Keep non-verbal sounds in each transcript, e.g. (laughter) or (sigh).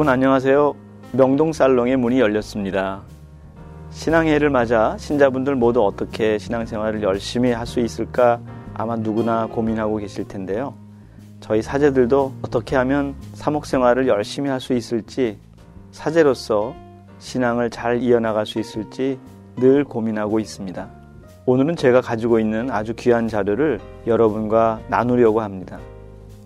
여러분 안녕하세요. 명동 살롱의 문이 열렸습니다. 신앙해를 맞아 신자분들 모두 어떻게 신앙생활을 열심히 할 수 있을까 아마 누구나 고민하고 계실 텐데요. 저희 사제들도 어떻게 하면 사목생활을 열심히 할 수 있을지 사제로서 신앙을 잘 이어나갈 수 있을지 늘 고민하고 있습니다. 오늘은 제가 가지고 있는 아주 귀한 자료를 여러분과 나누려고 합니다.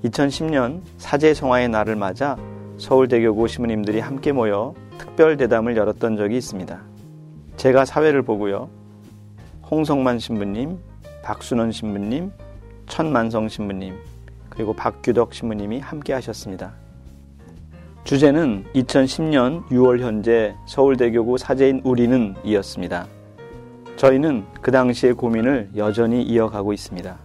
2010년 사제 성화의 날을 맞아 서울대교구 신부님들이 함께 모여 특별 대담을 열었던 적이 있습니다. 제가 사회를 보고요. 홍성만 신부님, 박순원 신부님, 천만성 신부님, 그리고 박규덕 신부님이 함께 하셨습니다. 주제는 2010년 6월 현재 서울대교구 사제인 우리는 이었습니다. 저희는 그 당시의 고민을 여전히 이어가고 있습니다.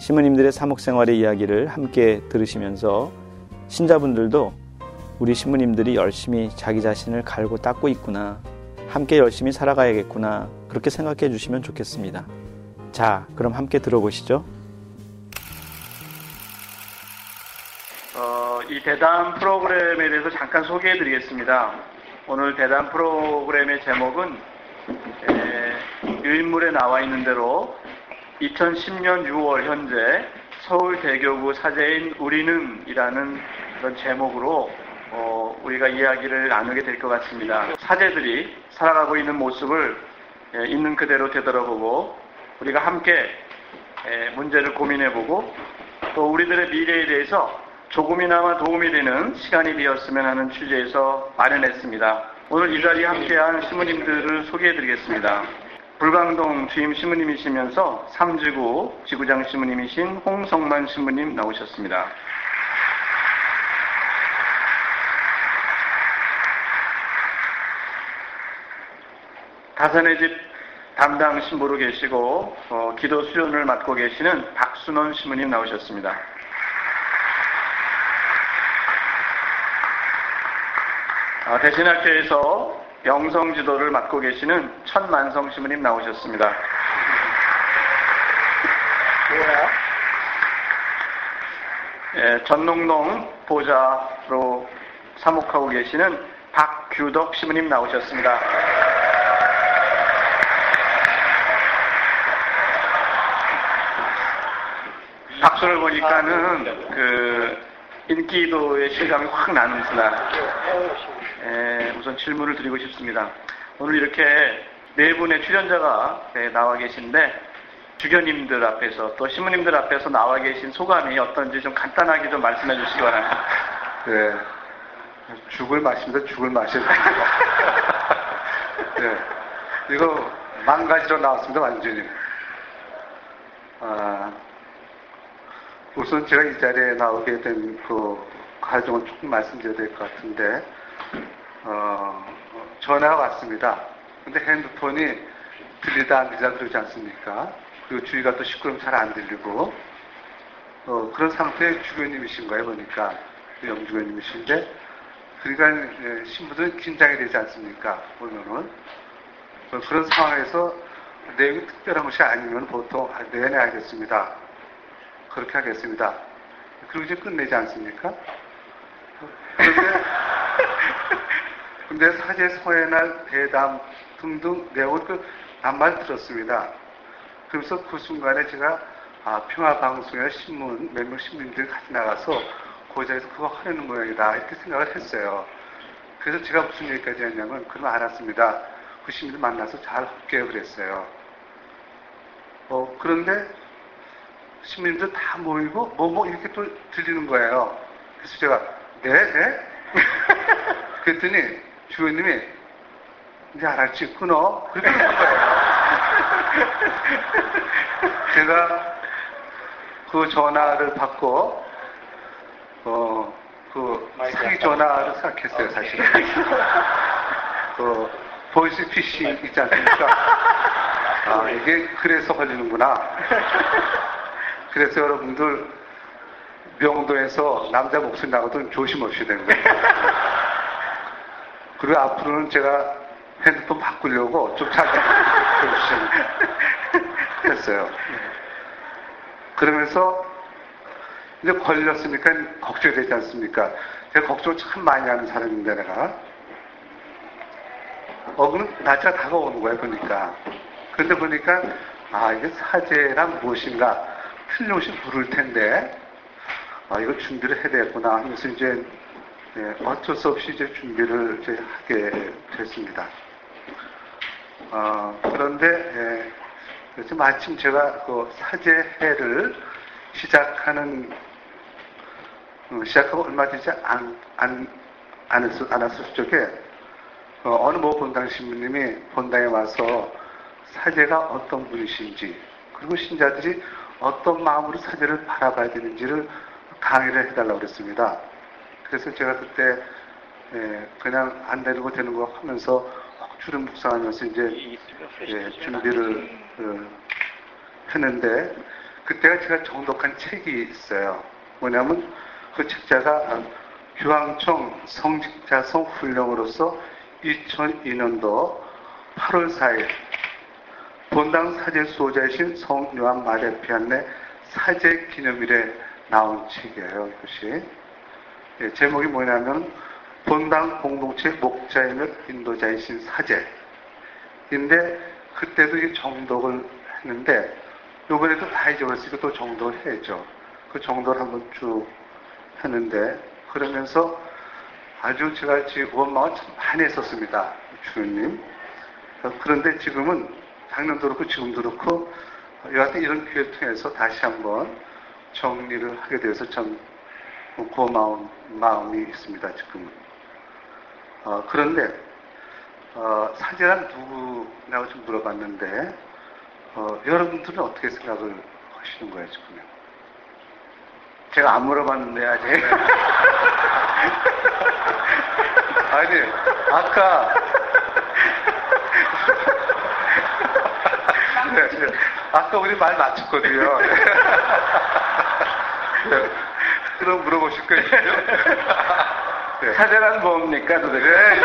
신부님들의 사목생활의 이야기를 함께 들으시면서 신자분들도 우리 신부님들이 열심히 자기 자신을 갈고 닦고 있구나. 함께 열심히 살아가야겠구나. 그렇게 생각해 주시면 좋겠습니다. 자, 그럼 함께 들어보시죠. 어, 이 대담 프로그램에 대해서 잠깐 소개해 드리겠습니다. 오늘 대담 프로그램의 제목은 에, 유인물에 나와 있는 대로 2010년 6월 현재 서울 대교구 사제인 우리는 이라는 그런 제목으로 어, 우리가 이야기를 나누게 될 것 같습니다. 사제들이 살아가고 있는 모습을 예, 있는 그대로 되돌아보고 우리가 함께 예, 문제를 고민해보고 또 우리들의 미래에 대해서 조금이나마 도움이 되는 시간이 되었으면 하는 취지에서 마련했습니다. 오늘 이 자리에 함께한 신부님들을 소개해드리겠습니다. 불광동 주임 신부님이시면서 삼지구 지구장 신부님이신 홍성만 신부님 나오셨습니다. 다산의 집 담당 신부로 계시고 어, 기도 수련을 맡고 계시는 박순원 신부님 나오셨습니다. 어, 대신학교에서 영성 지도를 맡고 계시는 천만성 신부님 나오셨습니다. 예, 전농동 보좌로 사목하고 계시는 박규덕 신부님 나오셨습니다. 박수를 보니까는 그 인기도의 실감이 확 나는구나. 예, 우선 질문을 드리고 싶습니다. 오늘 이렇게 네 분의 출연자가 예, 나와 계신데 주교님들 앞에서 또 신부님들 앞에서 나와 계신 소감이 어떤지 좀 간단하게 좀 말씀해 주시기 바랍니다. 네. 죽을 마십니다. 죽을 됩니다. 네. 이거 망가지로 나왔습니다. 완전히. 아, 우선 제가 이 자리에 나오게 된 그 과정을 조금 말씀드려야 될 것 같은데, 어, 전화가 왔습니다. 근데 핸드폰이 들리다 안 들리다 그러지 않습니까? 그리고 주위가 또 시끄러우면 잘안 들리고, 어, 그런 상태의 주교님이신 거예요, 보니까. 영주교님이신데, 그러니까 예, 신부들은 긴장이 되지 않습니까? 보면은. 어, 그런 상황에서 내용이 특별한 것이 아니면 보통, 아, 네네, 알겠습니다. 그렇게 하겠습니다. 그리고 이제 끝내지 않습니까? 그런데, (laughs) 근데 사제 서해날 대담 등등 내용을 그 낱말 들었습니다. 그래서 그 순간에 제가 아, 평화방송이나 신문, 몇 명 신문들이 같이 나가서 고자에서 그거 하려는 모양이다. 이렇게 생각을 했어요. 그래서 제가 무슨 얘기까지 했냐면, 그럼 알았습니다. 그 시민들 만나서 잘 할게요. 그랬어요. 어, 그런데 시민들 다 모이고, 뭐, 뭐, 이렇게 또 들리는 거예요. 그래서 제가, 네, 네? (laughs) 그랬더니 주연님이, 이제 알았지, 끊어. 그렇게 하는 거예요. (laughs) 제가 그 전화를 받고, 어, 그, 사기 전화를 생각했어요, 사실은. (laughs) 그, 보이스 피싱 있지 않습니까? 아, 이게 그래서 걸리는구나. 그래서 여러분들, 명도에서 남자 목소리 나고도 조심없이 되는 거예요. (laughs) 그리고 앞으로는 제가 핸드폰 바꾸려고 좀 자기 조심 (laughs) 했어요. 그러면서 이제 걸렸으니까 걱정이 되지 않습니까? 제가 걱정을 참 많이 하는 사람인데 내가 어 그는 날짜가 다가오는 거예요 보니까 그런데 보니까 아 이게 사제란 무엇인가 틀림없이 부를 텐데 아 이거 준비를 해야 되겠구나 하면서 이제 예, 어쩔 수 없이 이제 준비를 이제 하게 됐습니다. 어, 그런데 예, 그래서 마침 제가 그 사제회를 시작하는 어, 시작하고 얼마 되지 안, 안, 않았을, 않았을 적에 어, 느모 본당 신부님이 본당에 와서 사제가 어떤 분이신지 그리고 신자들이 어떤 마음으로 사제를 바라봐야 되는지를 강의를 해달라고 그랬습니다. 그래서 제가 그때 예, 그냥 안 되는 되는 거 하면서 억주를 묵상하면서 이제 예, 준비를 어, 했는데 그때가 제가 정독한 책이 있어요. 뭐냐면 그 책자가 규황청 성직자성 훈령으로서 2002년도 8월 4일 본당 사제 수호자이신 성 요한 마대피안네 사제 기념일에 나온 책이에요. 이것이 예, 제목이 뭐냐면 본당 공동체 목자이며 인도자이신 사제인데 그때도 이 정독을 했는데 요번에도 다 잊어버렸으니까 또 정독을 해야죠. 그 정도를 한번 쭉 했는데 그러면서 아주 제가 지금 원망을 참 많이 했었습니다. 주님. 그런데 지금은 작년도 그렇고 지금도 그렇고 여하튼 이런 기회를 통해서 다시 한번 정리를 하게 돼서 참 고마운 마음이 있습니다, 지금은. 어, 그런데, 어, 사제란 누구냐고 좀 물어봤는데, 어, 여러분들은 어떻게 생각을 하시는 거예요, 지금요? 제가 안 물어봤는데, 아직. (laughs) 아니, 아까, 네, 네. 아까 우리 말 맞췄거든요. 네. (laughs) 그럼 물어보실 거예요? (laughs) 네. 사제란 뭡니까 도대체? 네,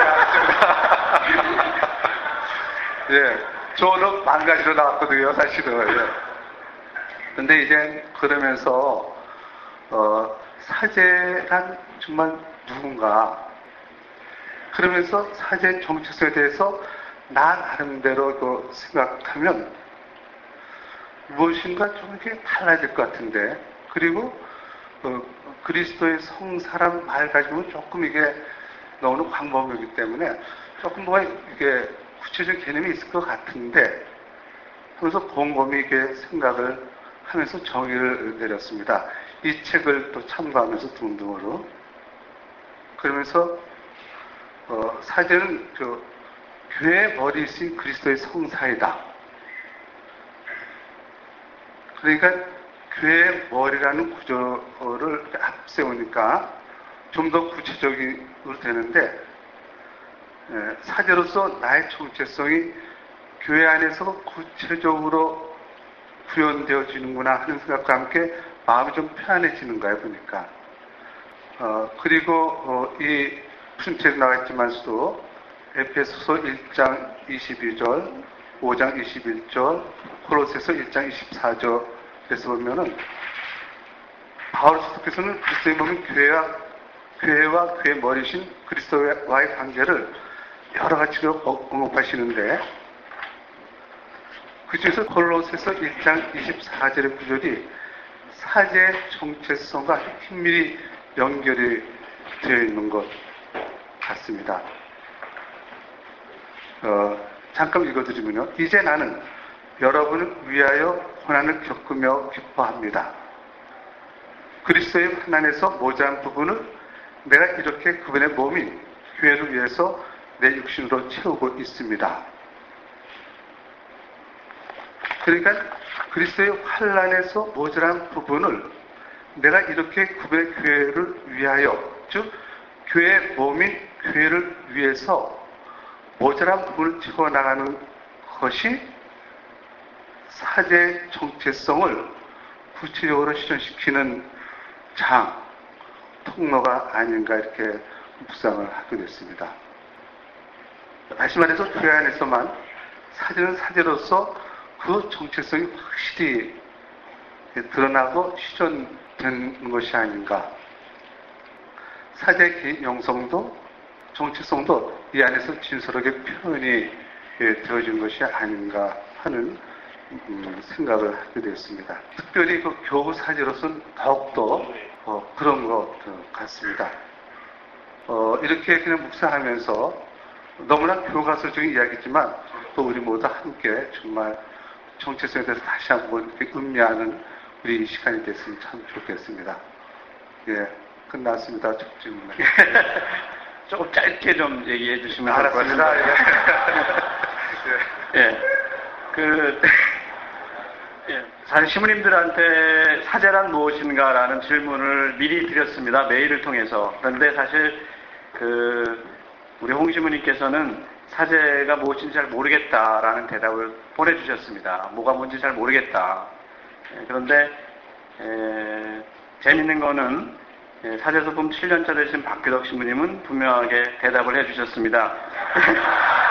예, (laughs) 예. 저는 만 가지로 나왔거든요, 사실은. 예. 근데 이제 그러면서, 어, 사제란 정말 누군가. 그러면서 사제 정체성에 대해서 나 나름대로 그 생각하면 무엇인가 좀 이렇게 달라야 될것 같은데. 그리고 어, 그리스도의 성사란 말 가지고 조금 이게 너무 광범위이기 때문에 조금 뭐가 이게 구체적인 개념이 있을 것 같은데 그래서 곰곰이 이게 생각을 하면서 정의를 내렸습니다. 이 책을 또 참고하면서 등등으로 그러면서 어, 사제는 저 교회 머리신 그리스도의 성사이다. 그러니까 교회의 머리라는 구조를 앞세우니까 좀 더 구체적으로 되는데 예, 사제로서 나의 정체성이 교회 안에서 구체적으로 구현되어지는구나 하는 생각과 함께 마음이 좀 편안해지는 거예요 보니까. 어, 그리고 어, 이 무슨 책 나왔지만서도 에페소서 1장 22절 5장 21절 콜로세서 1장 24절 그래서 보면은 바울 사도께서는 그리스도의 몸인 교회와 교회와 교회 머리신 그리스도와의 관계를 여러 가지로 언급하시는데 그 중에서 콜로세서 1장 24절의 구절이 사제 정체성과 긴밀히 연결이 되어 있는 것 같습니다. 어, 잠깐 읽어드리면요. 이제 나는 여러분을 위하여 고난을 겪으며 기뻐합니다. 그리스도의 환난에서 모자란 부분을 내가 이렇게 그분의 몸인 교회를 위해서 내 육신으로 채우고 있습니다. 그러니까 그리스도의 환란에서 모자란 부분을 내가 이렇게 그분의 교회를 위하여 즉 교회의 몸인 교회를 위해서 모자란 부분을 채워나가는 것이 사제 정체성을 구체적으로 실현시키는 장, 통로가 아닌가 이렇게 묵상을 하게 됐습니다. 다시 말해서 교회 안에서만 사제는 사제로서 그 정체성이 확실히 드러나고 실현될 된 것이 아닌가. 사제 영성도 정체성도 이 안에서 진솔하게 표현이 예, 되어진 것이 아닌가 하는 음, 생각을 하게 되었습니다. 특별히 그 교우 사제로서는 더욱더 어, 그런 것 같습니다. 어, 이렇게 그냥 묵상하면서 너무나 교과서적인 이야기지만 또 우리 모두 함께 정말 정체성에 대해서 다시 한번 이렇게 음미하는 우리 시간이 됐으면 참 좋겠습니다. 예, 끝났습니다. 첫 질문. (laughs) 조금 짧게 좀 얘기해 주시면 알았습니다. 예. (laughs) 예. 그, 예. 사실 시무님들한테 사제란 무엇인가라는 질문을 미리 드렸습니다. 메일을 통해서. 그런데 사실 그, 우리 홍 시무님께서는 사제가 무엇인지 잘 모르겠다라는 대답을 보내주셨습니다. 뭐가 뭔지 잘 모르겠다. 예, 그런데, 에, 재밌는 거는 예, 사제소품 7년차 되신 박규덕 신부님은 분명하게 대답을 해주셨습니다. (laughs)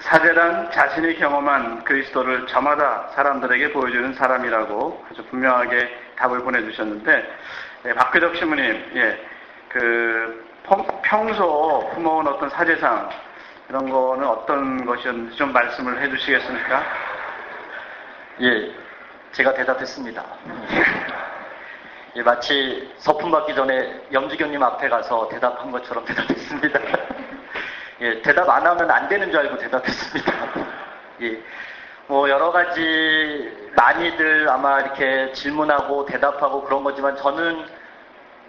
사제란 자신이 경험한 그리스도를 저마다 사람들에게 보여주는 사람이라고 아주 분명하게 답을 보내주셨는데, 예, 박규덕 신부님, 예, 그 평소 품어온 어떤 사제상 이런 거는 어떤 것이었는지 좀 말씀을 해주시겠습니까? 예, 제가 대답했습니다. 예, 마치 서품 받기 전에 염주경님 앞에 가서 대답한 것처럼 대답했습니다. 예, 대답 안 하면 안 되는 줄 알고 대답했습니다. 예, 뭐 여러 가지 많이들 아마 이렇게 질문하고 대답하고 그런 거지만 저는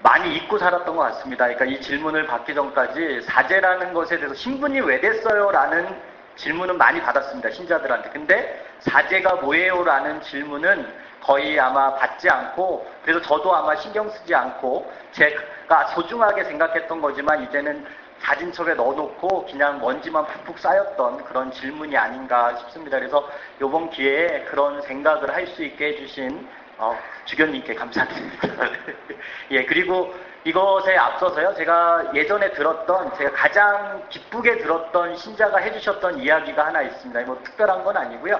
많이 잊고 살았던 것 같습니다. 그러니까 이 질문을 받기 전까지 사제라는 것에 대해서 신분이 왜 됐어요? 라는 질문은 많이 받았습니다. 신자들한테. 근데 사제가 뭐예요? 라는 질문은 거의 아마 받지 않고 그래서 저도 아마 신경 쓰지 않고 제가 소중하게 생각했던 거지만 이제는 사진첩에 넣어놓고 그냥 먼지만 푹푹 쌓였던 그런 질문이 아닌가 싶습니다. 그래서 이번 기회에 그런 생각을 할 수 있게 해주신 어, 주견님께 감사드립니다. (laughs) 예, 그리고 이것에 앞서서요, 제가 예전에 들었던, 제가 가장 기쁘게 들었던 신자가 해주셨던 이야기가 하나 있습니다. 뭐 특별한 건 아니고요.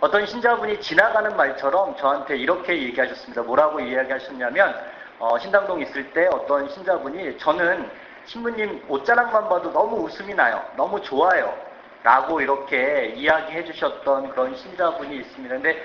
어떤 신자분이 지나가는 말처럼 저한테 이렇게 얘기하셨습니다. 뭐라고 이야기하셨냐면, 어, 신당동 있을 때 어떤 신자분이 저는 신부님 옷자락만 봐도 너무 웃음이 나요. 너무 좋아요. 라고 이렇게 이야기해 주셨던 그런 신자분이 있습니다. 근데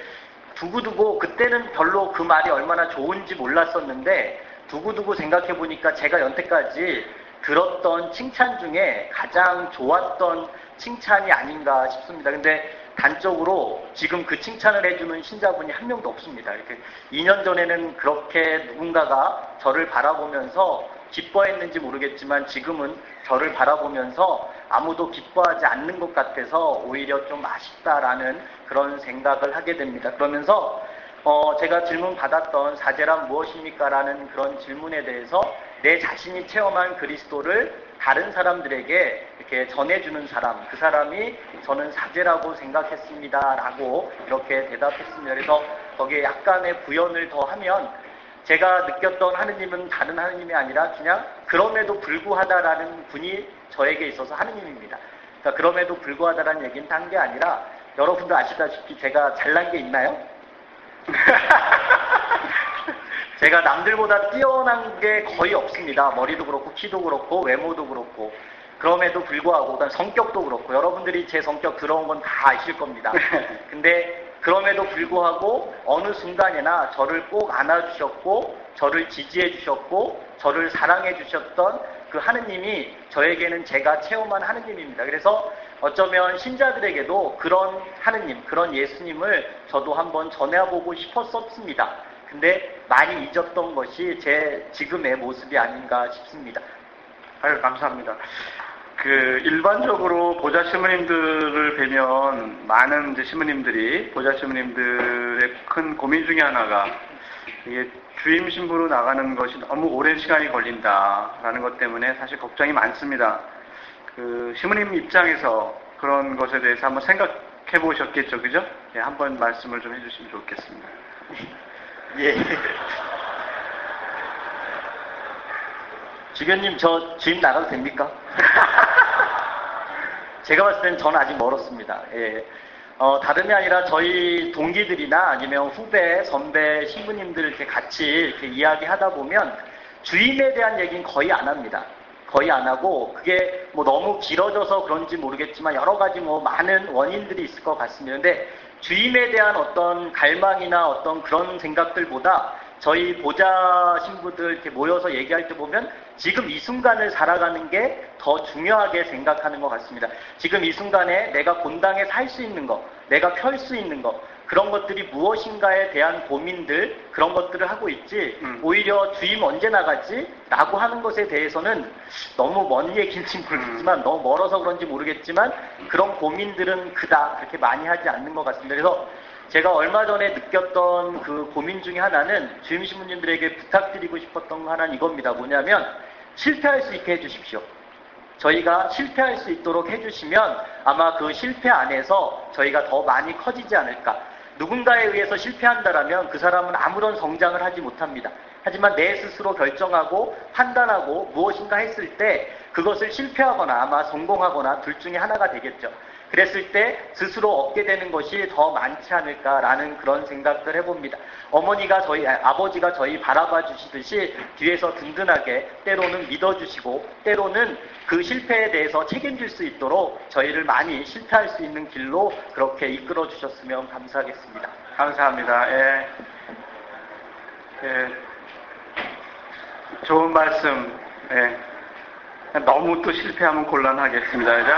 두고두고 그때는 별로 그 말이 얼마나 좋은지 몰랐었는데 두고두고 생각해 보니까 제가 연태까지 들었던 칭찬 중에 가장 좋았던 칭찬이 아닌가 싶습니다. 근데 단적으로 지금 그 칭찬을 해주는 신자분이 한 명도 없습니다. 이렇게 2년 전에는 그렇게 누군가가 저를 바라보면서 기뻐했는지 모르겠지만 지금은 저를 바라보면서 아무도 기뻐하지 않는 것 같아서 오히려 좀 아쉽다라는 그런 생각을 하게 됩니다. 그러면서 어 제가 질문 받았던 사제란 무엇입니까? 라는 그런 질문에 대해서 내 자신이 체험한 그리스도를 다른 사람들에게 이렇게 전해주는 사람, 그 사람이 저는 사제라고 생각했습니다. 라고 이렇게 대답했습니다. 그래서 거기에 약간의 구현을 더 하면 제가 느꼈던 하느님은 다른 하느님이 아니라 그냥 그럼에도 불구하다라는 분이 저에게 있어서 하느님입니다. 그러니까 그럼에도 불구하다라는 얘기는 딴 게 아니라 여러분도 아시다시피 제가 잘난 게 있나요? (laughs) 제가 남들보다 뛰어난 게 거의 없습니다. 머리도 그렇고 키도 그렇고 외모도 그렇고 그럼에도 불구하고 그다음 성격도 그렇고 여러분들이 제 성격 들어온 건 다 아실 겁니다. (laughs) 근데 그럼에도 불구하고 어느 순간이나 저를 꼭 안아주셨고 저를 지지해 주셨고 저를 사랑해 주셨던 그 하느님이 저에게는 제가 체험한 하느님입니다. 그래서 어쩌면 신자들에게도 그런 하느님, 그런 예수님을 저도 한번 전해보고 싶었었습니다. 근데 많이 잊었던 것이 제 지금의 모습이 아닌가 싶습니다. 아유, 감사합니다. 그 일반적으로 보좌 시무님들을 뵈면 많은 이제 시무님들이 보좌 시무님들의 큰 고민 중에 하나가 이게 주임 신부로 나가는 것이 너무 오랜 시간이 걸린다라는 것 때문에 사실 걱정이 많습니다. 그 시무님 입장에서 그런 것에 대해서 한번 생각해 보셨겠죠, 그죠? 예, 한번 말씀을 좀 해주시면 좋겠습니다. 예. 주변님, 저 주임 나가도 됩니까? (laughs) 제가 봤을 땐 저는 아직 멀었습니다. 예. 어, 다름이 아니라 저희 동기들이나 아니면 후배, 선배, 신부님들 이렇게 같이 이렇게 이야기하다 보면 주임에 대한 얘기는 거의 안 합니다. 거의 안 하고 그게 뭐 너무 길어져서 그런지 모르겠지만 여러 가지 뭐 많은 원인들이 있을 것 같습니다. 근데 주임에 대한 어떤 갈망이나 어떤 그런 생각들보다 저희 보좌 신부들 이렇게 모여서 얘기할 때 보면 지금 이 순간을 살아가는 게 더 중요하게 생각하는 것 같습니다. 지금 이 순간에 내가 본당에 살 수 있는 것, 내가 펼 수 있는 것, 그런 것들이 무엇인가에 대한 고민들, 그런 것들을 하고 있지, 음. 오히려 주임 언제 나가지? 라고 하는 것에 대해서는 너무 먼 얘기인지 모르겠지만, 음. 너무 멀어서 그런지 모르겠지만, 그런 고민들은 그다, 그렇게 많이 하지 않는 것 같습니다. 그래서 제가 얼마 전에 느꼈던 그 고민 중에 하나는 주임 신부님들에게 부탁드리고 싶었던 거 하나는 이겁니다. 뭐냐면 실패할 수 있게 해주십시오. 저희가 실패할 수 있도록 해주시면 아마 그 실패 안에서 저희가 더 많이 커지지 않을까. 누군가에 의해서 실패한다라면 그 사람은 아무런 성장을 하지 못합니다. 하지만 내 스스로 결정하고 판단하고 무엇인가 했을 때 그것을 실패하거나 아마 성공하거나 둘 중에 하나가 되겠죠. 그랬을 때 스스로 얻게 되는 것이 더 많지 않을까라는 그런 생각들 해봅니다. 어머니가 저희, 아버지가 저희 바라봐 주시듯이 뒤에서 든든하게 때로는 믿어주시고 때로는 그 실패에 대해서 책임질 수 있도록 저희를 많이 실패할 수 있는 길로 그렇게 이끌어 주셨으면 감사하겠습니다. 감사합니다. 예. 예. 좋은 말씀. 예. 너무 또 실패하면 곤란하겠습니다. 그죠?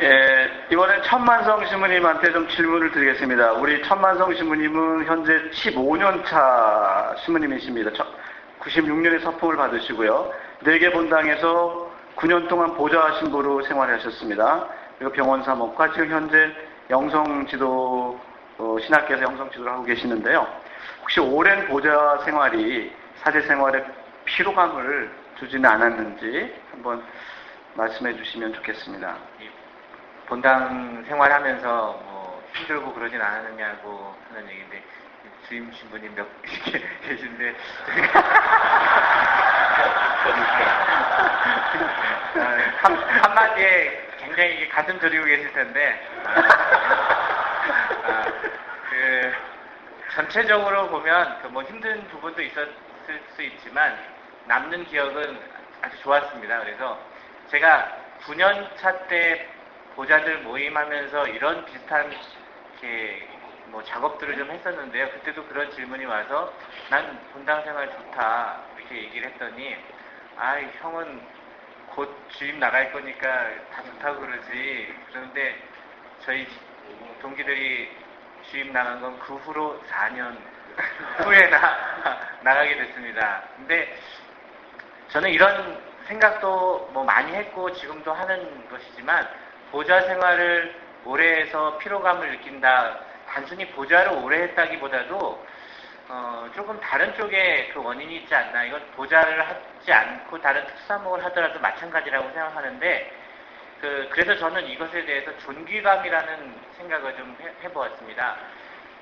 예, 이번엔 천만성 신부님한테 좀 질문을 드리겠습니다. 우리 천만성 신부님은 현재 15년 차 신부님이십니다. 96년에 서풍을 받으시고요. 4개 본당에서 9년 동안 보좌 신부로 생활하셨습니다. 그리고 병원 사목과 지금 현재 영성 지도 어, 신학교에서 영성 지도를 하고 계시는데요. 혹시 오랜 보좌 생활이 사제 생활에 피로감을 주지는 않았는지 한번 말씀해 주시면 좋겠습니다. 본당 생활하면서 뭐 힘들고 그러진 않았느냐고 하는 얘기인데 주임 신부님 몇 (laughs) 계신데 한, 한마디에 굉장히 가슴 저리고 계실 텐데 아, 그 전체적으로 보면 그 뭐 힘든 부분도 있었을 수 있지만 남는 기억은 아주 좋았습니다. 그래서 제가 9년 차 때 보자들 모임하면서 이런 비슷한 이렇게 뭐 작업들을 좀 했었는데요. 그때도 그런 질문이 와서 난 본당 생활 좋다 이렇게 얘기를 했더니 아 형은 곧 주임 나갈 거니까 다 좋다고 그러지. 그런데 저희 동기들이 주임 나간 건 그 후로 4년 (laughs) 후에 나, 나가게 됐습니다. 근데 저는 이런 생각도 뭐 많이 했고 지금도 하는 것이지만 보좌 생활을 오래 해서 피로감을 느낀다. 단순히 보좌를 오래 했다기보다도 어, 조금 다른 쪽에 그 원인이 있지 않나. 이건 보좌를 하지 않고 다른 특사목을 하더라도 마찬가지라고 생각하는데 그, 그래서 저는 이것에 대해서 존귀감이라는 생각을 좀 해, 보았습니다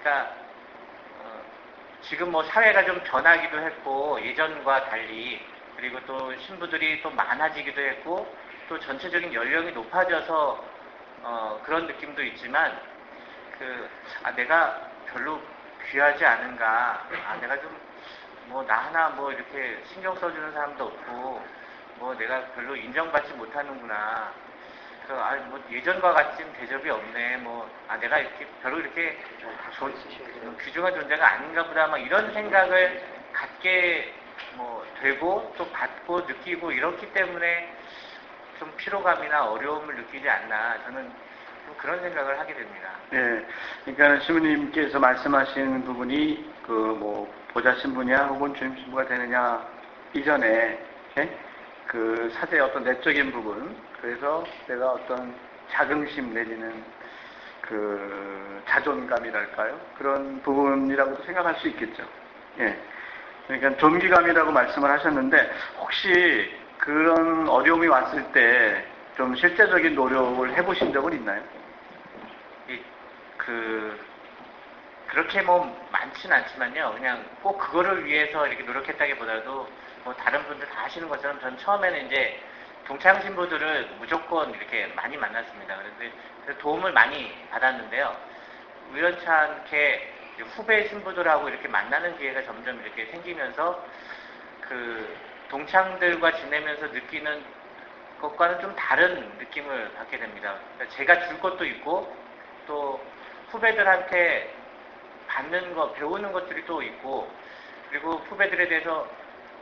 그러니까 어, 지금 뭐 사회가 좀 변하기도 했고 예전과 달리 그리고 또 신부들이 또 많아지기도 했고 또 전체적인 연령이 높아져서 어, 그런 느낌도 있지만 그 아, 내가 별로 귀하지 않은가 아 내가 좀 뭐 나 하나 뭐 이렇게 신경 써주는 사람도 없고 뭐 내가 별로 인정받지 못하는구나 그, 아, 뭐 예전과 같은 대접이 없네. 뭐, 아, 내가 이렇게 별로 이렇게 존, 귀중한 존재가 아닌가 보다. 막 이런 생각을 갖게 뭐 되고 또 받고 느끼고 이렇기 때문에 좀 피로감이나 어려움을 느끼지 않나 저는 좀 그런 생각을 하게 됩니다. 네, 그러니까 신부님께서 말씀하신 부분이 그 뭐 보좌 신부냐 혹은 주임 신부가 되느냐 이전에 예? 그 사제의 어떤 내적인 부분 그래서 내가 어떤 자긍심 내지는 그 자존감이랄까요 그런 부분이라고도 생각할 수 있겠죠. 예. 그러니까 존귀감이라고 말씀을 하셨는데 혹시 그런 어려움이 왔을 때 좀 실제적인 노력을 해보신 적은 있나요? 그 그렇게 뭐 많지는 않지만요. 그냥 꼭 그거를 위해서 이렇게 노력했다기보다도 뭐 다른 분들 다 하시는 것처럼 전 처음에는 이제 동창 신부들을 무조건 이렇게 많이 만났습니다. 그래서 도움을 많이 받았는데요. 우연찮게 후배 신부들하고 이렇게 만나는 기회가 점점 이렇게 생기면서 그 동창들과 지내면서 느끼는 것과는 좀 다른 느낌을 받게 됩니다. 그러니까 제가 줄 것도 있고 또 후배들한테 받는 거, 배우는 것들이 또 있고 그리고 후배들에 대해서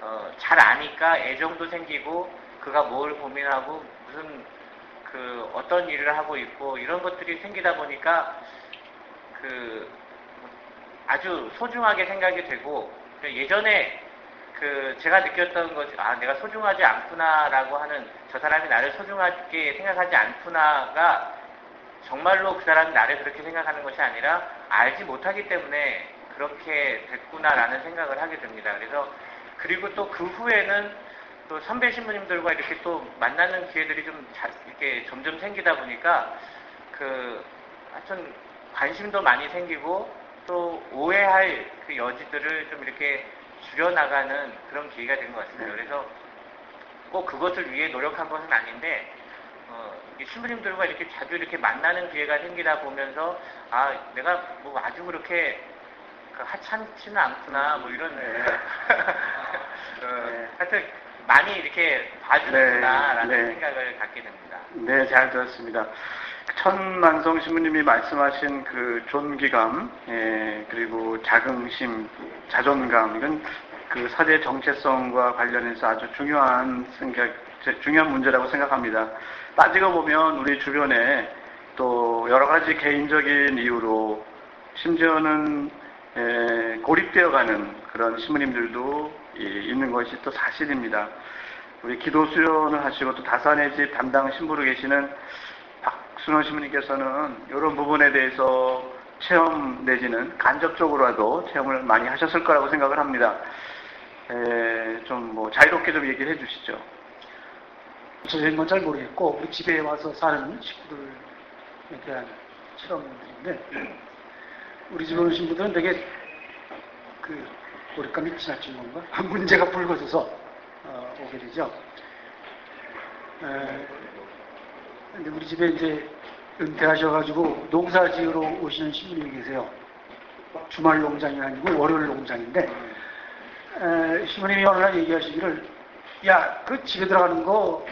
어, 잘 아니까 애정도 생기고 그가 뭘 고민하고 무슨 그 어떤 일을 하고 있고 이런 것들이 생기다 보니까 그 아주 소중하게 생각이 되고 예전에 그 제가 느꼈던 것이 아 내가 소중하지 않구나라고 하는 저 사람이 나를 소중하게 생각하지 않구나가 정말로 그 사람이 나를 그렇게 생각하는 것이 아니라 알지 못하기 때문에 그렇게 됐구나라는 생각을 하게 됩니다. 그래서 그리고 또 그 후에는 또 선배 신부님들과 이렇게 또 만나는 기회들이 좀 자, 이렇게 점점 생기다 보니까 그 하여튼 관심도 많이 생기고 또 오해할 그 여지들을 좀 이렇게 줄여나가는 그런 기회가 된 것 같습니다. 그래서 꼭 그것을 위해 노력한 것은 아닌데 어, 신부님들과 이렇게 자주 이렇게 만나는 기회가 생기다 보면서 아 내가 뭐 아주 그렇게 그 하찮지는 않구나 뭐 이런 네. (laughs) 어, 네. 하여튼 많이 이렇게 봐주는구나라는 네, 네. 생각을 갖게 됩니다. 네, 잘 들었습니다. 천만성 신부님이 말씀하신 그 존귀감, 예, 그리고 자긍심, 자존감, 이건 그 사제 정체성과 관련해서 아주 중요한 생각, 중요한 문제라고 생각합니다. 따지고 보면 우리 주변에 또 여러 가지 개인적인 이유로 심지어는 예, 고립되어가는 그런 신부님들도 예, 있는 것이 또 사실입니다. 우리 기도 수련을 하시고 또 다산의 집 담당 신부로 계시는 박순원 신부님께서는 이런 부분에 대해서 체험 내지는 간접적으로라도 체험을 많이 하셨을 거라고 생각을 합니다. 좀 뭐 자유롭게 좀 얘기를 해주시죠. 저희는 건잘 모르겠고 우리 집에 와서 사는 식구들에 대한 실험들인데 우리 집에 오는 친구들은 되게 그 고립감이 지나친 건가? 문제가 불거져서 어, 오게 되죠. 에, 근데 우리 집에 이제 은퇴하셔가지고 농사 지으러 오시는 신부님이 계세요. 주말 농장이 아니고 월요일 농장인데 에, 신부님이 어느 날 얘기하시기를 야, 그 집에 들어가는 거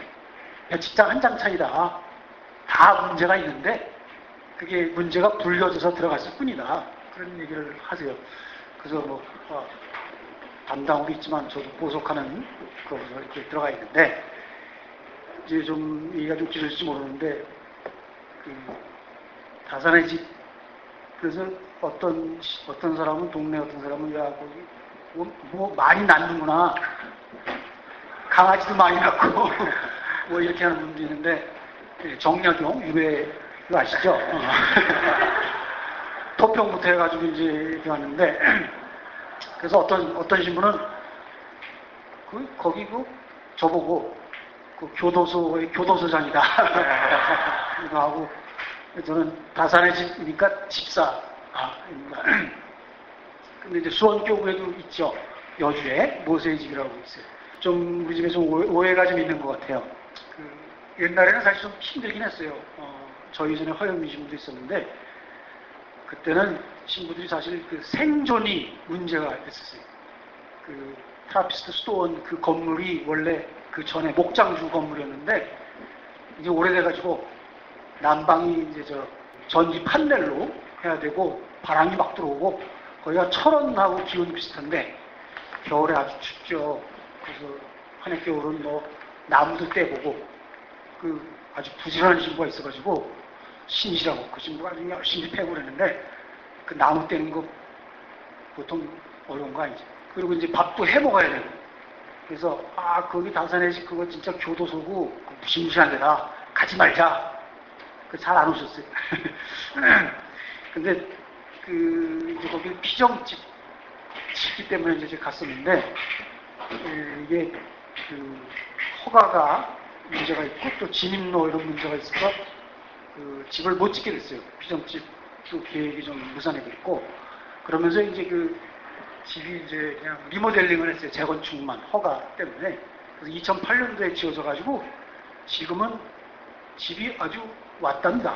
배치장 한 장 차이다. 다 문제가 있는데 그게 문제가 불려져서 들어갔을 뿐이다. 그런 얘기를 하세요. 그래서 뭐 어, 담당으로 있지만 저도 보석하는 거기서 이렇게 들어가 있는데 이제 좀 얘기가 좀 길어질지 모르는데 그 다산의 집 그래서 어떤 어떤 사람은 동네 어떤 사람은 야 거기 뭐, 뭐 많이 낳는구나 강아지도 많이 낳고 (laughs) 뭐 이렇게 하는 분도 있는데 예, 정약용 유해 그 아시죠? 어. (laughs) 토평부터 해가지고 이제 이렇게 왔는데 (clears throat) 그래서 어떤 어떤 신부는 그 거기 그 저보고 그 교도소의 교도소장이다 (laughs) 이거 하고 저는 다산의 집이니까 집사 아 입니다. (clears throat) 근데 이제 수원교구에도 있죠 여주에 모세의 집이라고 있어요. 좀 우리 집에 좀 오해, 가좀 있는 것 같아요. 그 옛날에는 사실 좀 힘들긴 했어요. 어, 저희 전에 허영미 신부도 있었는데 그때는 신부들이 사실 그 생존이 문제가 있었어요. 그 트라피스트 수도원 그 건물이 원래 그 전에 목장주 건물이었는데 이제 오래돼가지고 난방이 이제 저 전기 판넬로 해야 되고 바람이 막 들어오고 거기가 철원하고 기온이 비슷한데 겨울에 아주 춥죠. 그래서 한 해 겨울은 뭐 나무도 떼보고 그 아주 부지런한 신부가 있어가지고 신이라고 그 신부가 아주 열심히 패고 그랬는데 그 나무 떼는 거 보통 어려운 거 아니지. 그리고 이제 밥도 해 먹어야 되고. 그래서 아 거기 다산에집 그거 진짜 교도소고 무시무시한 데다 가지 말자. 그잘안 오셨어요. (laughs) 근데 그 이제 거기 피정집 집기 때문에 이제 갔었는데 이게 그 허가가 문제가 있고 또 진입로 이런 문제가 있어서 그 집을 못 짓게 됐어요. 피정집도 계획이 좀 무산이 됐고 그러면서 이제 그 집이 이제 그냥 리모델링을 했어요. 재건축만 허가 때문에. 그래서 2008년도에 지어져 가지고 지금은 집이 아주 왔답니다.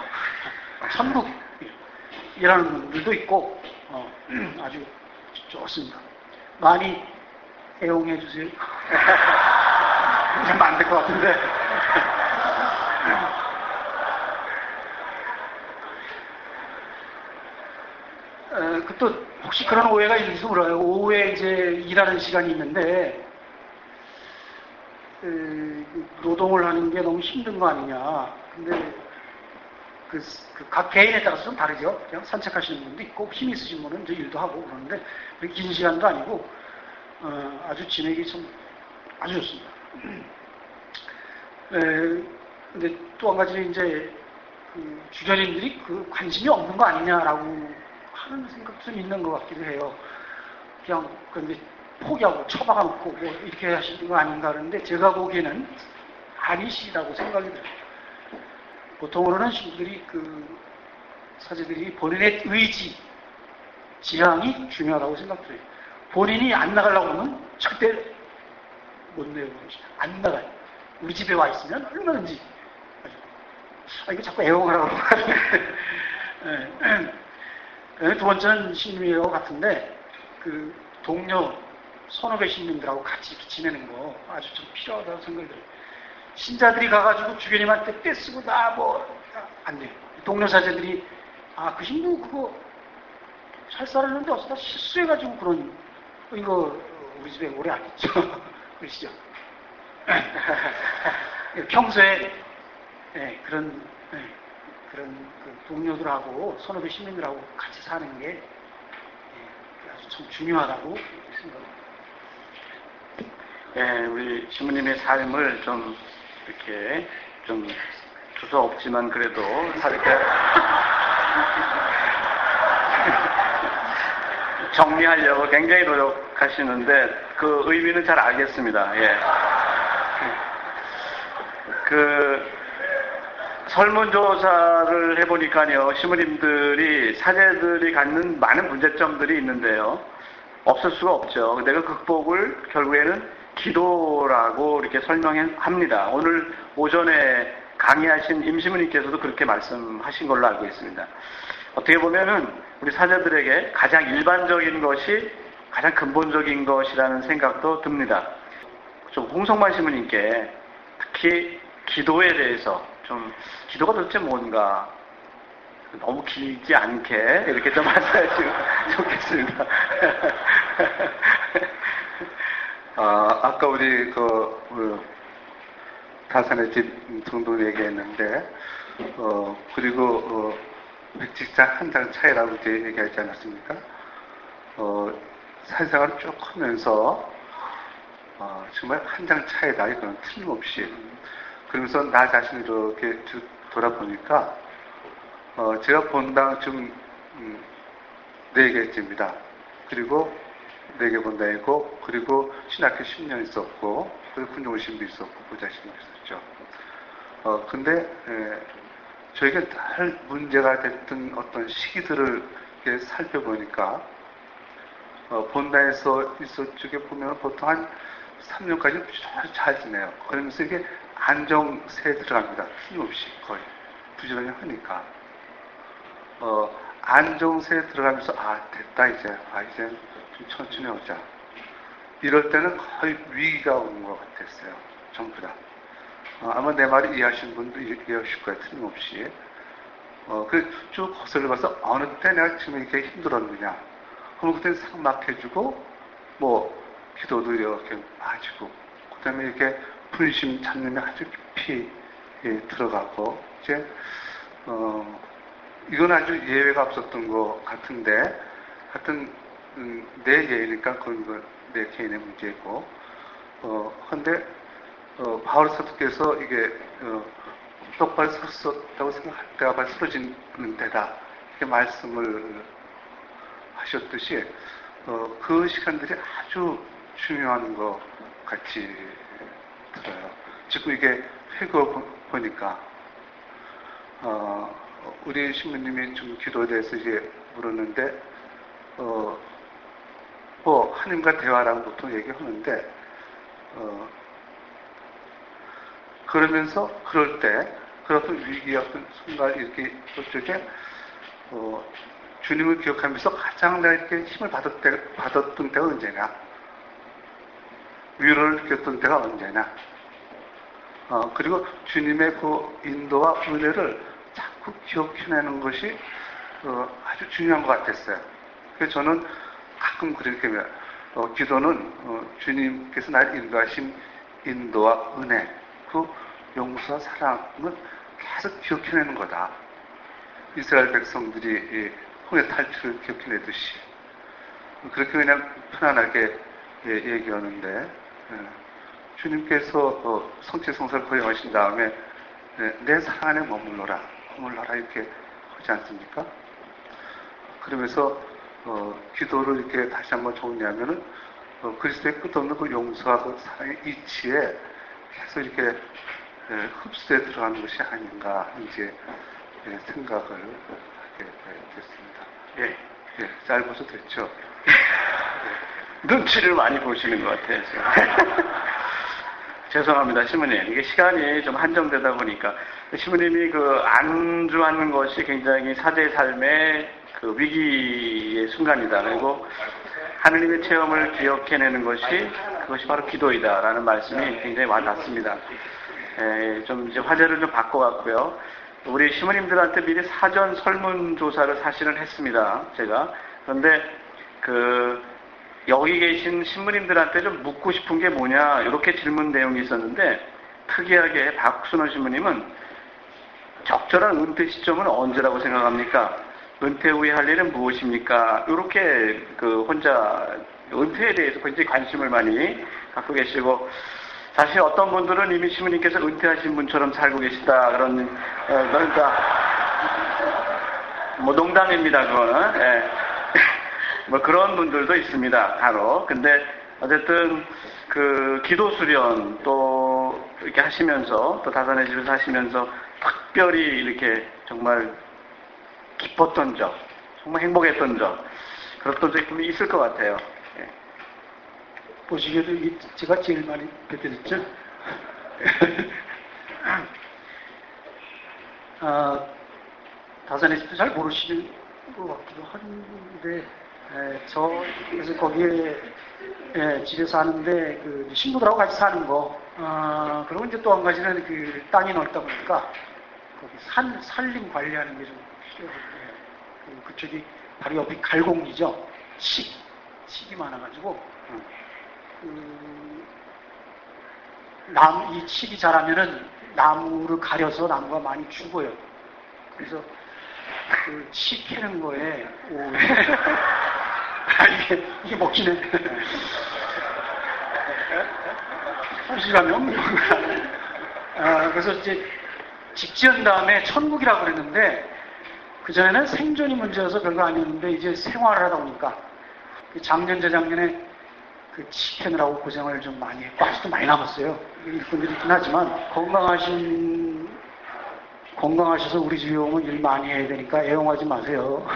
천국이라는 분들도 있고 어, (clears throat) 아주 좋습니다. 많이 애용해 주세요. 좀안될것 같은데. (laughs) 어, 그또 혹시 그런 오해가 있을지 몰라요. 오후에 이제 일하는 시간이 있는데 그 노동을 하는 게 너무 힘든 거 아니냐. 근데 그, 그 각 개인에 따라서 좀 다르죠. 그냥 산책하시는 분도 있고 힘 있으신 분은 이제 일도 하고 그러는데 긴 시간도 아니고 어, 아주 지내기 좀 아주 좋습니다. (clears throat) 에, 근데 또 한 가지는 이제 그 주변인들이 그 관심이 없는 거 아니냐라고 하는 생각도 좀 있는 것 같기도 해요. 그냥 근데 포기하고 처박아 놓고 뭐 이렇게 하시는 거 아닌가 그러는데 제가 보기에는 아니시라고 생각이 들어요. 보통으로는 신들이 그 사제들이 본인의 의지, 지향이 중요하다고 생각해요. 본인이 안 나가려고 하면 절대 못 내고 안 나가요. 우리 집에 와 있으면 얼마든지. 아, 이거 자꾸 애용하라고 하는데. (laughs) 네. 두 번째는 신임이라고 같은데, 그 동료 선후배 신님들하고 같이 지내는 거 아주 좀 필요하다고 생각이 들어요. 신자들이 가가지고 주변님한테 떼쓰고 나 뭐 안 돼요. 동료 사제들이 아 그 신부 그거 살살했는데 어쩌다 실수해가지고 그런 이거 우리 집에 오래 안 있죠. (laughs) 그러시죠? (laughs) 평소에 네, 그런 네, 그런 그 동료들하고 선후배 시민들하고 같이 사는 게 네, 아주 참 중요하다고 생각합니다. 예, 우리 신부님의 삶을 좀 이렇게 좀 주소 없지만 그래도 이렇게 (laughs) 정리하려고 굉장히 노력하시는데 그 의미는 잘 알겠습니다. 예. 그 설문조사를 해보니까요, 시무님들이 사제들이 갖는 많은 문제점들이 있는데요. 없을 수가 없죠. 내가 극복을 결국에는 기도라고 이렇게 설명합니다. 오늘 오전에 강의하신 임시무님께서도 그렇게 말씀하신 걸로 알고 있습니다. 어떻게 보면은 우리 사자들에게 가장 일반적인 것이 가장 근본적인 것이라는 생각도 듭니다. 좀 홍성만 시무님께 특히 기도에 대해서 좀 기도가 도대체 뭔가 너무 길지 않게 이렇게 좀 (laughs) 주시면 좋겠습니다. (laughs) 아, 아까 우리 그, 그 다산의 집 정도 얘기했는데, 어, 그리고, 어, 백직장 한 장 차이라고 이제 얘기하지 않았습니까? 어, 사회생활을 쭉 하면서, 어, 정말 한 장 차이다. 이거는 틀림없이. 그러면서 나 자신을 이렇게 돌아보니까, 어, 제가 본당 좀, 음, 네 개째입니다. 그리고 네개 본다이고, 그리고 신학교 10년 있었고, 그리고 군종신도 있었고, 부자신도 있었죠. 어, 근데, 에, 저에게 늘 문제가 됐던 어떤 시기들을 살펴보니까, 어, 본다에서 있을 쪽에 보면 보통 한 3년까지 잘 지내요. 그러면서 이게 안정세에 들어갑니다. 힘없이 거의. 부지런히 하니까. 어, 안정세에 들어가면서, 아, 됐다, 이제. 아, 이제 좀 천천히 오자. 이럴 때는 거의 위기가 오는 것 같았어요. 전부 다. 어, 아마 내 말을 이해하시는 분도 이해하실 거예요. 틀림없이. 어, 그쭉 거슬러 가서 어느 때 내가 지금 이렇게 힘들었느냐. 그럼 그때 상막해주고, 뭐, 기도도 이렇게 빠지고, 그 다음에 이렇게 분심 찾는 데 아주 깊이 예, 들어가고, 이제, 어, 이건 아주 예외가 없었던 것 같은데, 하여튼, 음, 내 예니까 그건 내 개인의 문제고, 어, 근데, 어, 바울 사도께서 이게, 어, 똑바로 섰었다고 생각할 때가 바로 쓰러지는 데다. 이렇게 말씀을 하셨듯이, 어, 그 시간들이 아주 중요한 것 같이 들어요. 지금 이게 회고 보니까, 어, 우리 신부님이 좀 기도에 대해서 이제 물었는데, 어, 뭐, 하나님과 대화라고 보통 얘기하는데, 어, 그러면서 그럴 때 그런 위기의 어떤 순간 이렇게 저쪽에 어, 주님을 기억하면서 가장 이렇게 힘을 받았 때, 받았던 때가 언제냐? 위로를 느꼈던 때가 언제냐? 어, 그리고 주님의 그 인도와 은혜를 자꾸 기억해내는 것이 어, 아주 중요한 것 같았어요. 그래서 저는 가끔 그렇게 어, 기도는 어, 주님께서 날 인도하신 인도와 은혜, 그 용서와 사랑을 계속 기억해내는 거다. 이스라엘 백성들이 홍해 탈출을 기억해내듯이 그렇게 그냥 편안하게 예, 얘기하는데 예, 주님께서 어, 성취성사를 거행하신 다음에 예, 내 사랑 안에 머물러라 머물러라 이렇게 하지 않습니까? 그러면서 어, 기도를 이렇게 다시 한번 정리하면은 어, 그리스도의 끝없는 그 용서와 그 사랑의 이치에 계속 이렇게 예, 흡수해 들어가는 것이 아닌가 이제 예, 생각을 하게 됐습니다. 예, 예, 짧아서 됐죠. 눈치를 많이 보시는 것 같아요. (laughs) 죄송합니다, 시모님. 이게 시간이 좀 한정되다 보니까 시모님이 그 안주하는 것이 굉장히 사제 삶의 그 위기의 순간이다. 그리고 하느님의 체험을 기억해내는 것이 그것이 바로 기도이다라는 말씀이 굉장히 와닿습니다. 에, 좀 이제 화제를 좀 바꿔왔고요. 우리 시모님들한테 미리 사전 설문조사를 사실은 했습니다. 제가. 그런데 그 여기 계신 신부님들한테 좀 묻고 싶은 게 뭐냐 이렇게 질문 내용이 있었는데 특이하게 박순원 신부님은 적절한 은퇴 시점은 언제라고 생각합니까? 은퇴 후에 할 일은 무엇입니까? 이렇게 그 혼자 은퇴에 대해서 굉장히 관심을 많이 갖고 계시고 사실 어떤 분들은 이미 시부님께서 은퇴하신 분처럼 살고 계시다 그런 어, 그러니까 뭐 농담입니다 그거는 예. (laughs) 뭐 그런 분들도 있습니다 바로 근데 어쨌든 그 기도 수련 또 이렇게 하시면서 또 다산의 집에서 하시면서 특별히 이렇게 정말 기뻤던 점 정말 행복했던 점 그랬던 점이 분명히 있을 것 같아요. 보시기에도 이게 제가 제일 많이 뵙게됐죠. (laughs) 아, 다산의 집도 잘 모르시는 것 같기도 한데, 에, 저, 그래서 거기에, 에, 집에 사는데, 그, 신부들하고 같이 사는 거, 아, 그리고 이제 또 한 가지는 그, 땅이 넓다 보니까, 거기 산, 산림 관리하는 게 좀 필요해요. 그, 그쪽이 바로 옆이 갈공리죠. 칡, 칡이 많아가지고, 그, 나무, 이 칡이 자라면은 나무를 가려서 나무가 많이 죽어요. 그래서 그 칡 캐는 거에, 오, (laughs) 아, 이게, 이게 먹히네. (laughs) 소식하면 아, 그래서 이제 집 지은 다음에 천국이라고 그랬는데, 그전에는 생존이 문제여서 별거 아니었는데, 이제 생활을 하다 보니까, 그 작년, 재작년에 그 치킨을 하고 고생을 좀 많이 했고 아직도 많이 남았어요. 일꾼들이 있긴 하지만 건강하신 건강하셔서 우리 집에 오면 일 많이 해야 되니까 애용하지 마세요.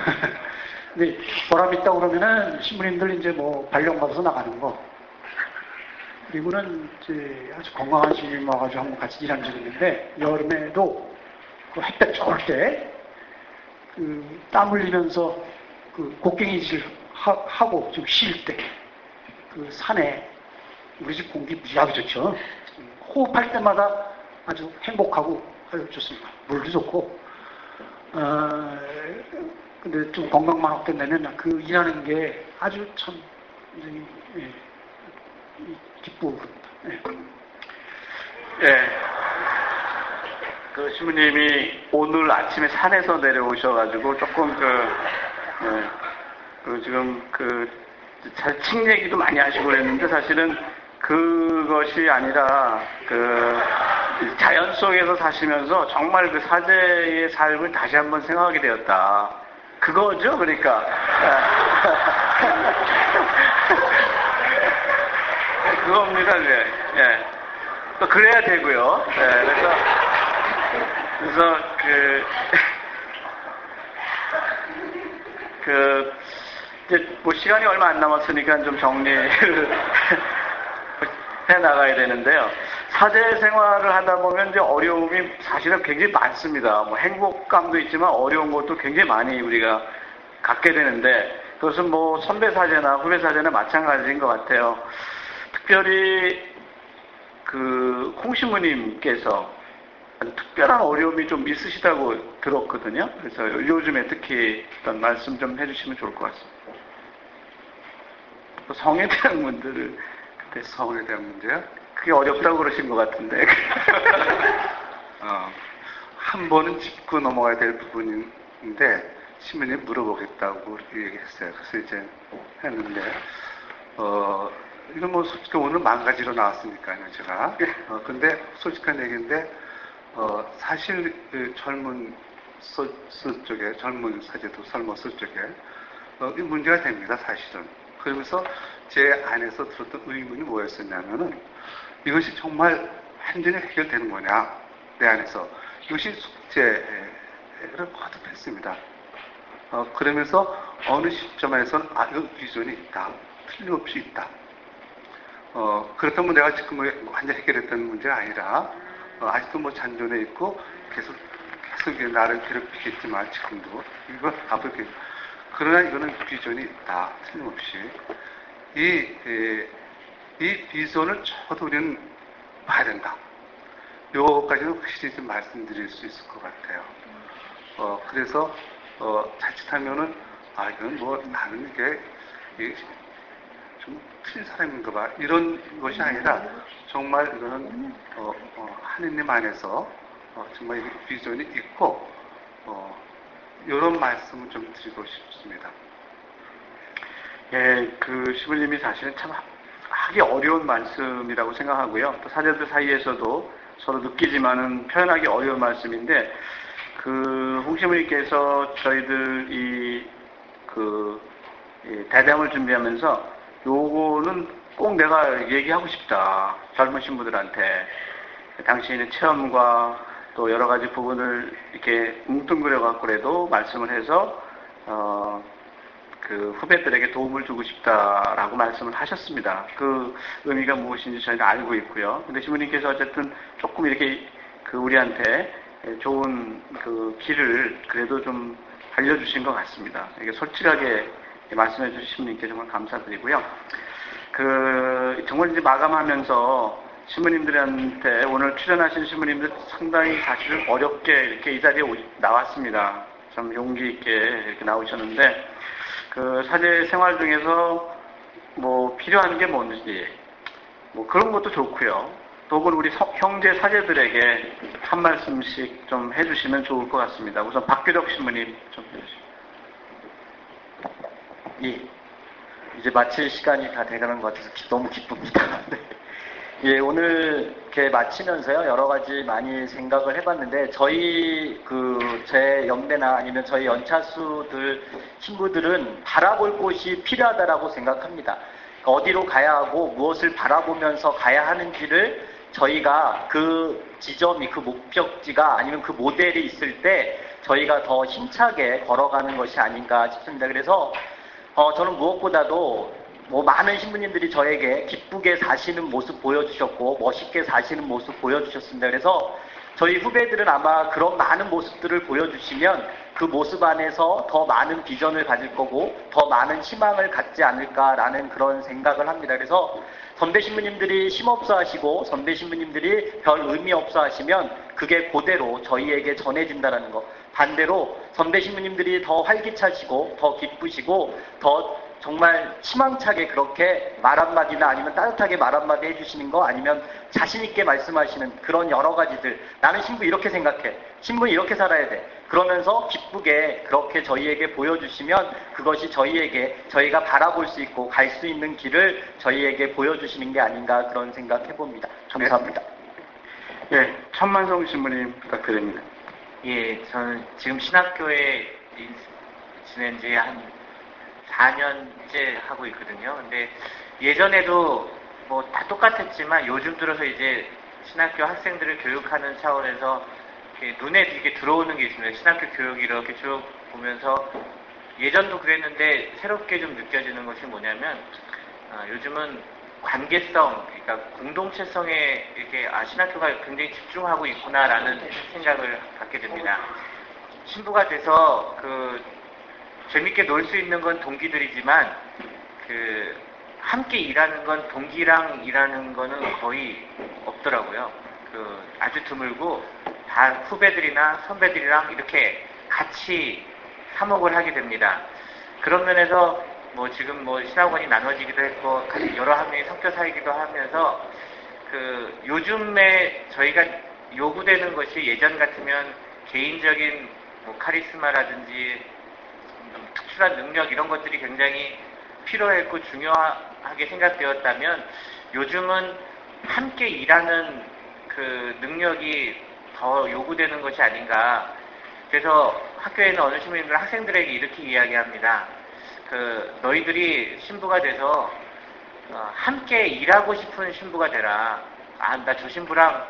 (laughs) 근데 보람 있다 그러면은 신부님들 이제 뭐 발령 받아서 나가는 거. 그리고는 이제 아주 건강한 신부님 와가지고 한번 같이 일한 적이 있는데 여름에도 그 햇볕 좋을 때그 땀 흘리면서 그 곡괭이질 하고 좀 쉴 때. 그 산에 우리 집 공기 무지하게 좋죠. 호흡할 때마다 아주 행복하고 아주 좋습니다. 물도 좋고. 어, 근데 좀 건강만 없된다면 그 일하는 게 아주 참 예, 기쁘고 그럽니다. 예. 예. 그 시부님이 오늘 아침에 산에서 내려오셔가지고 조금 그, 예, 그 지금 그책 얘기도 많이 하시고 그랬는데 사실은 그것이 아니라 그 자연 속에서 사시면서 정말 그 사제의 삶을 다시 한번 생각하게 되었다. 그거죠, 그러니까. (laughs) 그겁니다, 네. 예. 또 그래야 되고요. 예. 그래서 그래서 그 (laughs) 그, 이제 뭐 시간이 얼마 안 남았으니까 좀 정리를 (laughs) 해 나가야 되는데요. 사제 생활을 하다 보면 이제 어려움이 사실은 굉장히 많습니다. 뭐 행복감도 있지만 어려운 것도 굉장히 많이 우리가 갖게 되는데 그것은 뭐 선배 사제나 후배 사제나 마찬가지인 것 같아요. 특별히 그 홍신부님께서 특별한 어려움이 좀 있으시다고 들었거든요. 그래서 요즘에 특히 어떤 말씀 좀 해주시면 좋을 것 같습니다. 성에 대한 문제를 그때 성에 대한 문제요? 그게 어렵다고 그러신 것 같은데. (laughs) 어, 한 번은 짚고 넘어가야 될 부분인데 신부님 물어보겠다고 얘기했어요. 그래서 이제 했는데 어, 이건 뭐 솔직히 오늘 만 가지로 나왔으니까요, 제가. (laughs) 어, 근데 솔직한 얘기인데 어, 사실 그 젊은 서, 서 쪽에 젊은 사제도 설모서 쪽에 어, 이 문제가 됩니다, 사실은. 그러면서 제 안에서 들었던 의문이 뭐였었냐면은 이것이 정말 완전히 해결되는 거냐 내 안에서 이것이 숙제를 거듭했습니다. 어, 그러면서 어느 시점에서는 아 이거 비전이 있다 틀림없이 있다. 어, 그렇다면 내가 지금 뭐 완전 해결했던 문제가 아니라 어, 아직도 뭐 잔존해 있고 계속 계속 나를 괴롭히겠지만 지금도 이거 앞으로 그러나 이거는 비전이 있다. 틀림없이. 이, 에, 이 비전을 저도 우리는 봐야 된다. 요거까지는 확실히 좀 말씀드릴 수 있을 것 같아요. 어, 그래서, 어, 자칫하면은, 아, 이건 뭐 나는 이게, 이게 좀 틀린 사람인가 봐. 이런 것이 아니라, 정말 이거는, 어, 어 하느님 안에서, 어, 정말 이 비전이 있고, 어, 이런 말씀을 좀 드리고 싶습니다. 예, 그 시부님이 사실은 참 하기 어려운 말씀이라고 생각하고요. 또 사제들 사이에서도 서로 느끼지만은 표현하기 어려운 말씀인데 그 홍시부님께서 저희들 이그 대담을 준비하면서 요거는 꼭 내가 얘기하고 싶다. 젊은 신부들한테 당신의 체험과 또 여러 가지 부분을 이렇게 뭉뚱그려 갖고라도 말씀을 해서 어, 그 후배들에게 도움을 주고 싶다라고 말씀을 하셨습니다. 그 의미가 무엇인지 저희가 알고 있고요. 근데 시부님께서 어쨌든 조금 이렇게 그 우리한테 좋은 그 길을 그래도 좀 알려주신 것 같습니다. 이게 솔직하게 말씀해 주신 시부님께 정말 감사드리고요. 그 정말 이제 마감하면서 신부님들한테 오늘 출연하신 신부님들 상당히 사실 어렵게 이렇게 이 자리에 나왔습니다. 참 용기 있게 이렇게 나오셨는데 그 사제 생활 중에서 뭐 필요한 게 뭔지 뭐 그런 것도 좋고요. 또 우리 형제 사제들에게 한 말씀씩 좀 해주시면 좋을 것 같습니다. 우선 박규덕 신부님 좀 해주시죠. 예. 이제 마칠 시간이 다 돼가는 것 같아서 너무 기쁩니다. (laughs) 네. 예, 오늘 이렇게 마치면서요, 여러 가지 많이 생각을 해봤는데, 저희 그, 제 연배나 아니면 저희 연차수들, 친구들은 바라볼 곳이 필요하다라고 생각합니다. 어디로 가야 하고 무엇을 바라보면서 가야 하는지를 저희가 그 지점이 그 목적지가 아니면 그 모델이 있을 때 저희가 더 힘차게 걸어가는 것이 아닌가 싶습니다. 그래서 어, 저는 무엇보다도 뭐 많은 신부님들이 저에게 기쁘게 사시는 모습 보여주셨고 멋있게 사시는 모습 보여주셨습니다. 그래서 저희 후배들은 아마 그런 많은 모습들을 보여주시면 그 모습 안에서 더 많은 비전을 가질 거고 더 많은 희망을 갖지 않을까라는 그런 생각을 합니다. 그래서 선배 신부님들이 힘없어 하시고 선배 신부님들이 별 의미 없어 하시면 그게 그대로 저희에게 전해진다는 거. 반대로 선배 신부님들이 더 활기차시고 더 기쁘시고 더 정말 희망차게 그렇게 말 한마디나 아니면 따뜻하게 말 한마디 해주시는 거 아니면 자신있게 말씀하시는 그런 여러 가지들 나는 신부 이렇게 생각해. 신부 이렇게 살아야 돼. 그러면서 기쁘게 그렇게 저희에게 보여주시면 그것이 저희에게 저희가 바라볼 수 있고 갈 수 있는 길을 저희에게 보여주시는 게 아닌가 그런 생각해 봅니다. 감사합니다. 예, 천만성 신부님 부탁드립니다. 예, 저는 지금 신학교에 지낸 지 한 4년째 하고 있거든요. 근데 예전에도 뭐 다 똑같았지만 요즘 들어서 이제 신학교 학생들을 교육하는 차원에서 눈에 이렇게 들어오는 게 있습니다. 신학교 교육이 이렇게 쭉 보면서 예전도 그랬는데 새롭게 좀 느껴지는 것이 뭐냐면 아, 요즘은 관계성, 그러니까 공동체성에 이렇게 아 신학교가 굉장히 집중하고 있구나라는 생각을 갖게 됩니다. 신부가 돼서 그 재밌게 놀 수 있는 건 동기들이지만 그 함께 일하는 건 동기랑 일하는 거는 거의 없더라고요. 그 아주 드물고 다 후배들이나 선배들이랑 이렇게 같이 사목을 하게 됩니다. 그런 면에서 뭐 지금 뭐 신학원이 나눠지기도 했고 여러 학년이 섞여 살기도 하면서 그 요즘에 저희가 요구되는 것이 예전 같으면 개인적인 뭐 카리스마라든지 특출한 능력 이런 것들이 굉장히 필요했고 중요하게 생각되었다면 요즘은 함께 일하는 그 능력이 더 요구되는 것이 아닌가. 그래서 학교에 있는 어느 시민들 학생들에게 이렇게 이야기합니다. 그 너희들이 신부가 돼서 어, 함께 일하고 싶은 신부가 되라. 아, 나 저 신부랑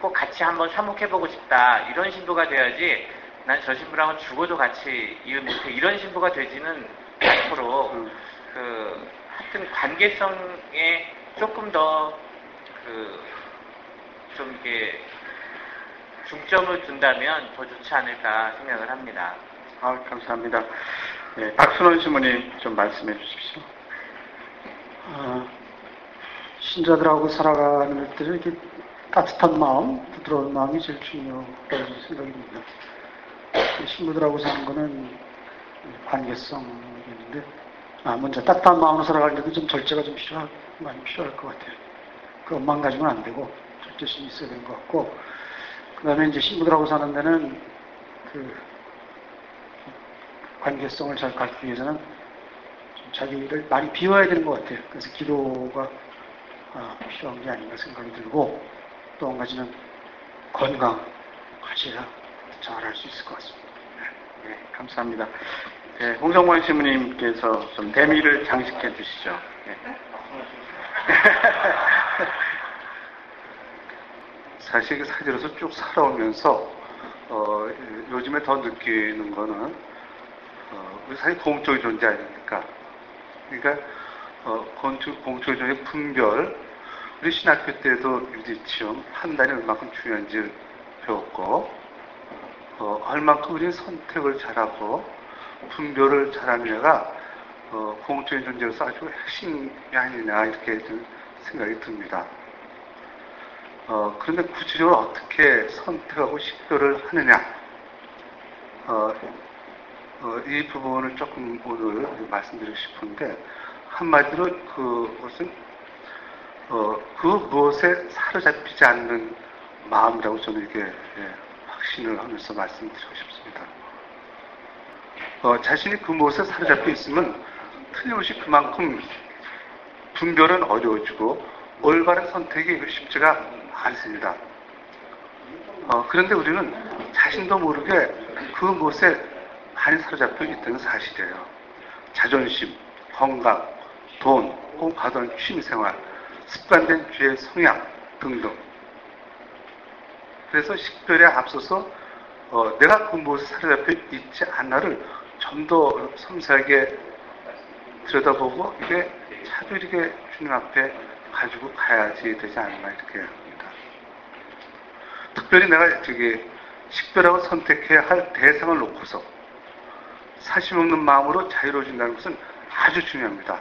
꼭 같이 한번 사목해보고 싶다. 이런 신부가 돼야지 난 저 신부랑은 죽어도 같이 일 못해. 이런 신부가 되지는 않도록 그 하여튼 관계성에 조금 더 그 좀 이렇게 중점을 둔다면 더 좋지 않을까 생각을 합니다. 아, 감사합니다. 네, 박순원 신부님 좀 말씀해 주십시오. 어, 신자들하고 살아가는 때 이렇게 따뜻한 마음, 부드러운 마음이 제일 중요하다고 생각이 듭니다. 신부들하고 사는 거는 관계성인데, 아, 먼저 따뜻한 마음으로 살아가려면 좀 절제가 좀 필요할, 많이 필요할 것 같아요. 그것만 가지고는 안 되고, 절제심이 있어야 되는 것 같고, 그 다음에 이제 신부들하고 사는 데는 그 관계성을 잘 갖기 위해서는 자기를 많이 비워야 되는 것 같아요. 그래서 기도가 아, 필요한 게 아닌가 생각이 들고 또 한 가지는 건강 하셔야 잘할 수 있을 것 같습니다. 네, 네 감사합니다. 네, 홍성원 신부님께서 좀 대미를 장식해 주시죠. 네. (laughs) 사실 사제로서 쭉 살아오면서 어, 요즘에 더 느끼는 거는 어, 우리 사실 공적인 존재 아닙니까? 그러니까 어, 공적, 공적인 존재 분별 우리 신학교 때도 유지치움 판단이 얼마큼 중요한지 배웠고 어, 얼만큼 우리 선택을 잘하고 분별을 잘하느냐가 어, 공적인 존재로서 아주 핵심이 아니냐 이렇게 생각이 듭니다. 어, 그런데 구체적으로 어떻게 선택하고 식별을 하느냐, 어, 어, 이 부분을 조금 오늘 말씀드리고 싶은데, 한마디로 그것은, 어, 그 무엇에 사로잡히지 않는 마음이라고 저는 이렇게 예, 확신을 하면서 말씀드리고 싶습니다. 어, 자신이 그 무엇에 사로잡혀 있으면 틀림없이 그만큼 분별은 어려워지고 올바른 선택이 쉽지가 않습니다. 어, 그런데 우리는 자신도 모르게 그곳에 많이 사로잡혀 있다는 사실이에요. 자존심, 건강, 돈, 혹은 과도한 취미생활, 습관된 죄의 성향 등등. 그래서 식별에 앞서서 어, 내가 그곳에 사로잡혀 있지 않나를 좀 더 섬세하게 들여다보고 이게 차별하게 주님 앞에 가지고 가야지 되지 않나 이렇게 특별히 내가 저기 식별하고 선택해야 할 대상을 놓고서 사시 먹는 마음으로 자유로워진다는 것은 아주 중요합니다.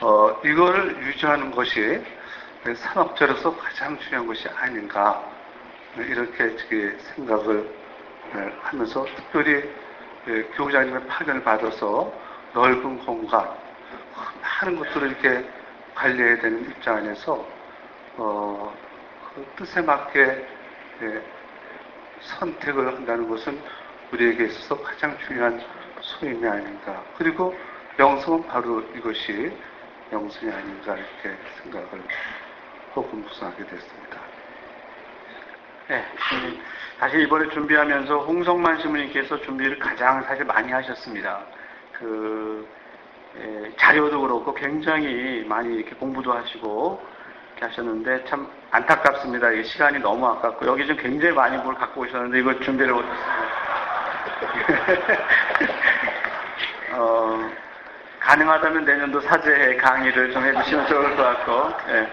어, 이거를 유지하는 것이 산업자로서 가장 중요한 것이 아닌가 이렇게 생각을 하면서 특별히 예, 교장님의 파견을 받아서 넓은 공간 많은 것들을 이렇게 관리해야 되는 입장 안에서 어, 그 뜻에 맞게 예, 선택을 한다는 것은 우리에게 있어서 가장 중요한 소임이 아닌가. 그리고 영성은 바로 이것이 영성이 아닌가 이렇게 생각을 하고 분석하게 됐습니다. 네, 사실 이번에 준비하면서 홍성만 신부님께서 준비를 가장 사실 많이 하셨습니다. 그 예, 자료도 그렇고 굉장히 많이 이렇게 공부도 하시고 하셨는데 참 안타깝습니다. 이 시간이 너무 아깝고 여기 좀 굉장히 많이 뭘 갖고 오셨는데 이걸 준비를 못했습니다. 어, 가능하다면 내년도 사제 강의를 좀 해주시면 좋을 것 같고, 예.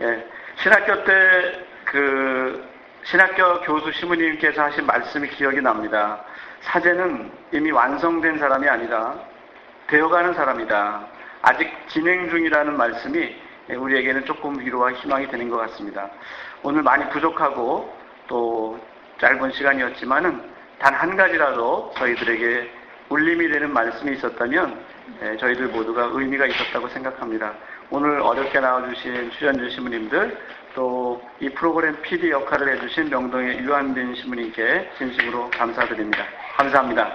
예. 신학교 때 그 신학교 교수 시무님께서 하신 말씀이 기억이 납니다. 사제는 이미 완성된 사람이 아니라 되어가는 사람이다. 아직 진행 중이라는 말씀이 우리에게는 조금 위로와 희망이 되는 것 같습니다. 오늘 많이 부족하고 또 짧은 시간이었지만은 단 한 가지라도 저희들에게 울림이 되는 말씀이 있었다면 예, 저희들 모두가 의미가 있었다고 생각합니다. 오늘 어렵게 나와주신 출연진 신부님들 또 이 프로그램 PD 역할을 해주신 명동의 유한빈 신부님께 진심으로 감사드립니다. 감사합니다.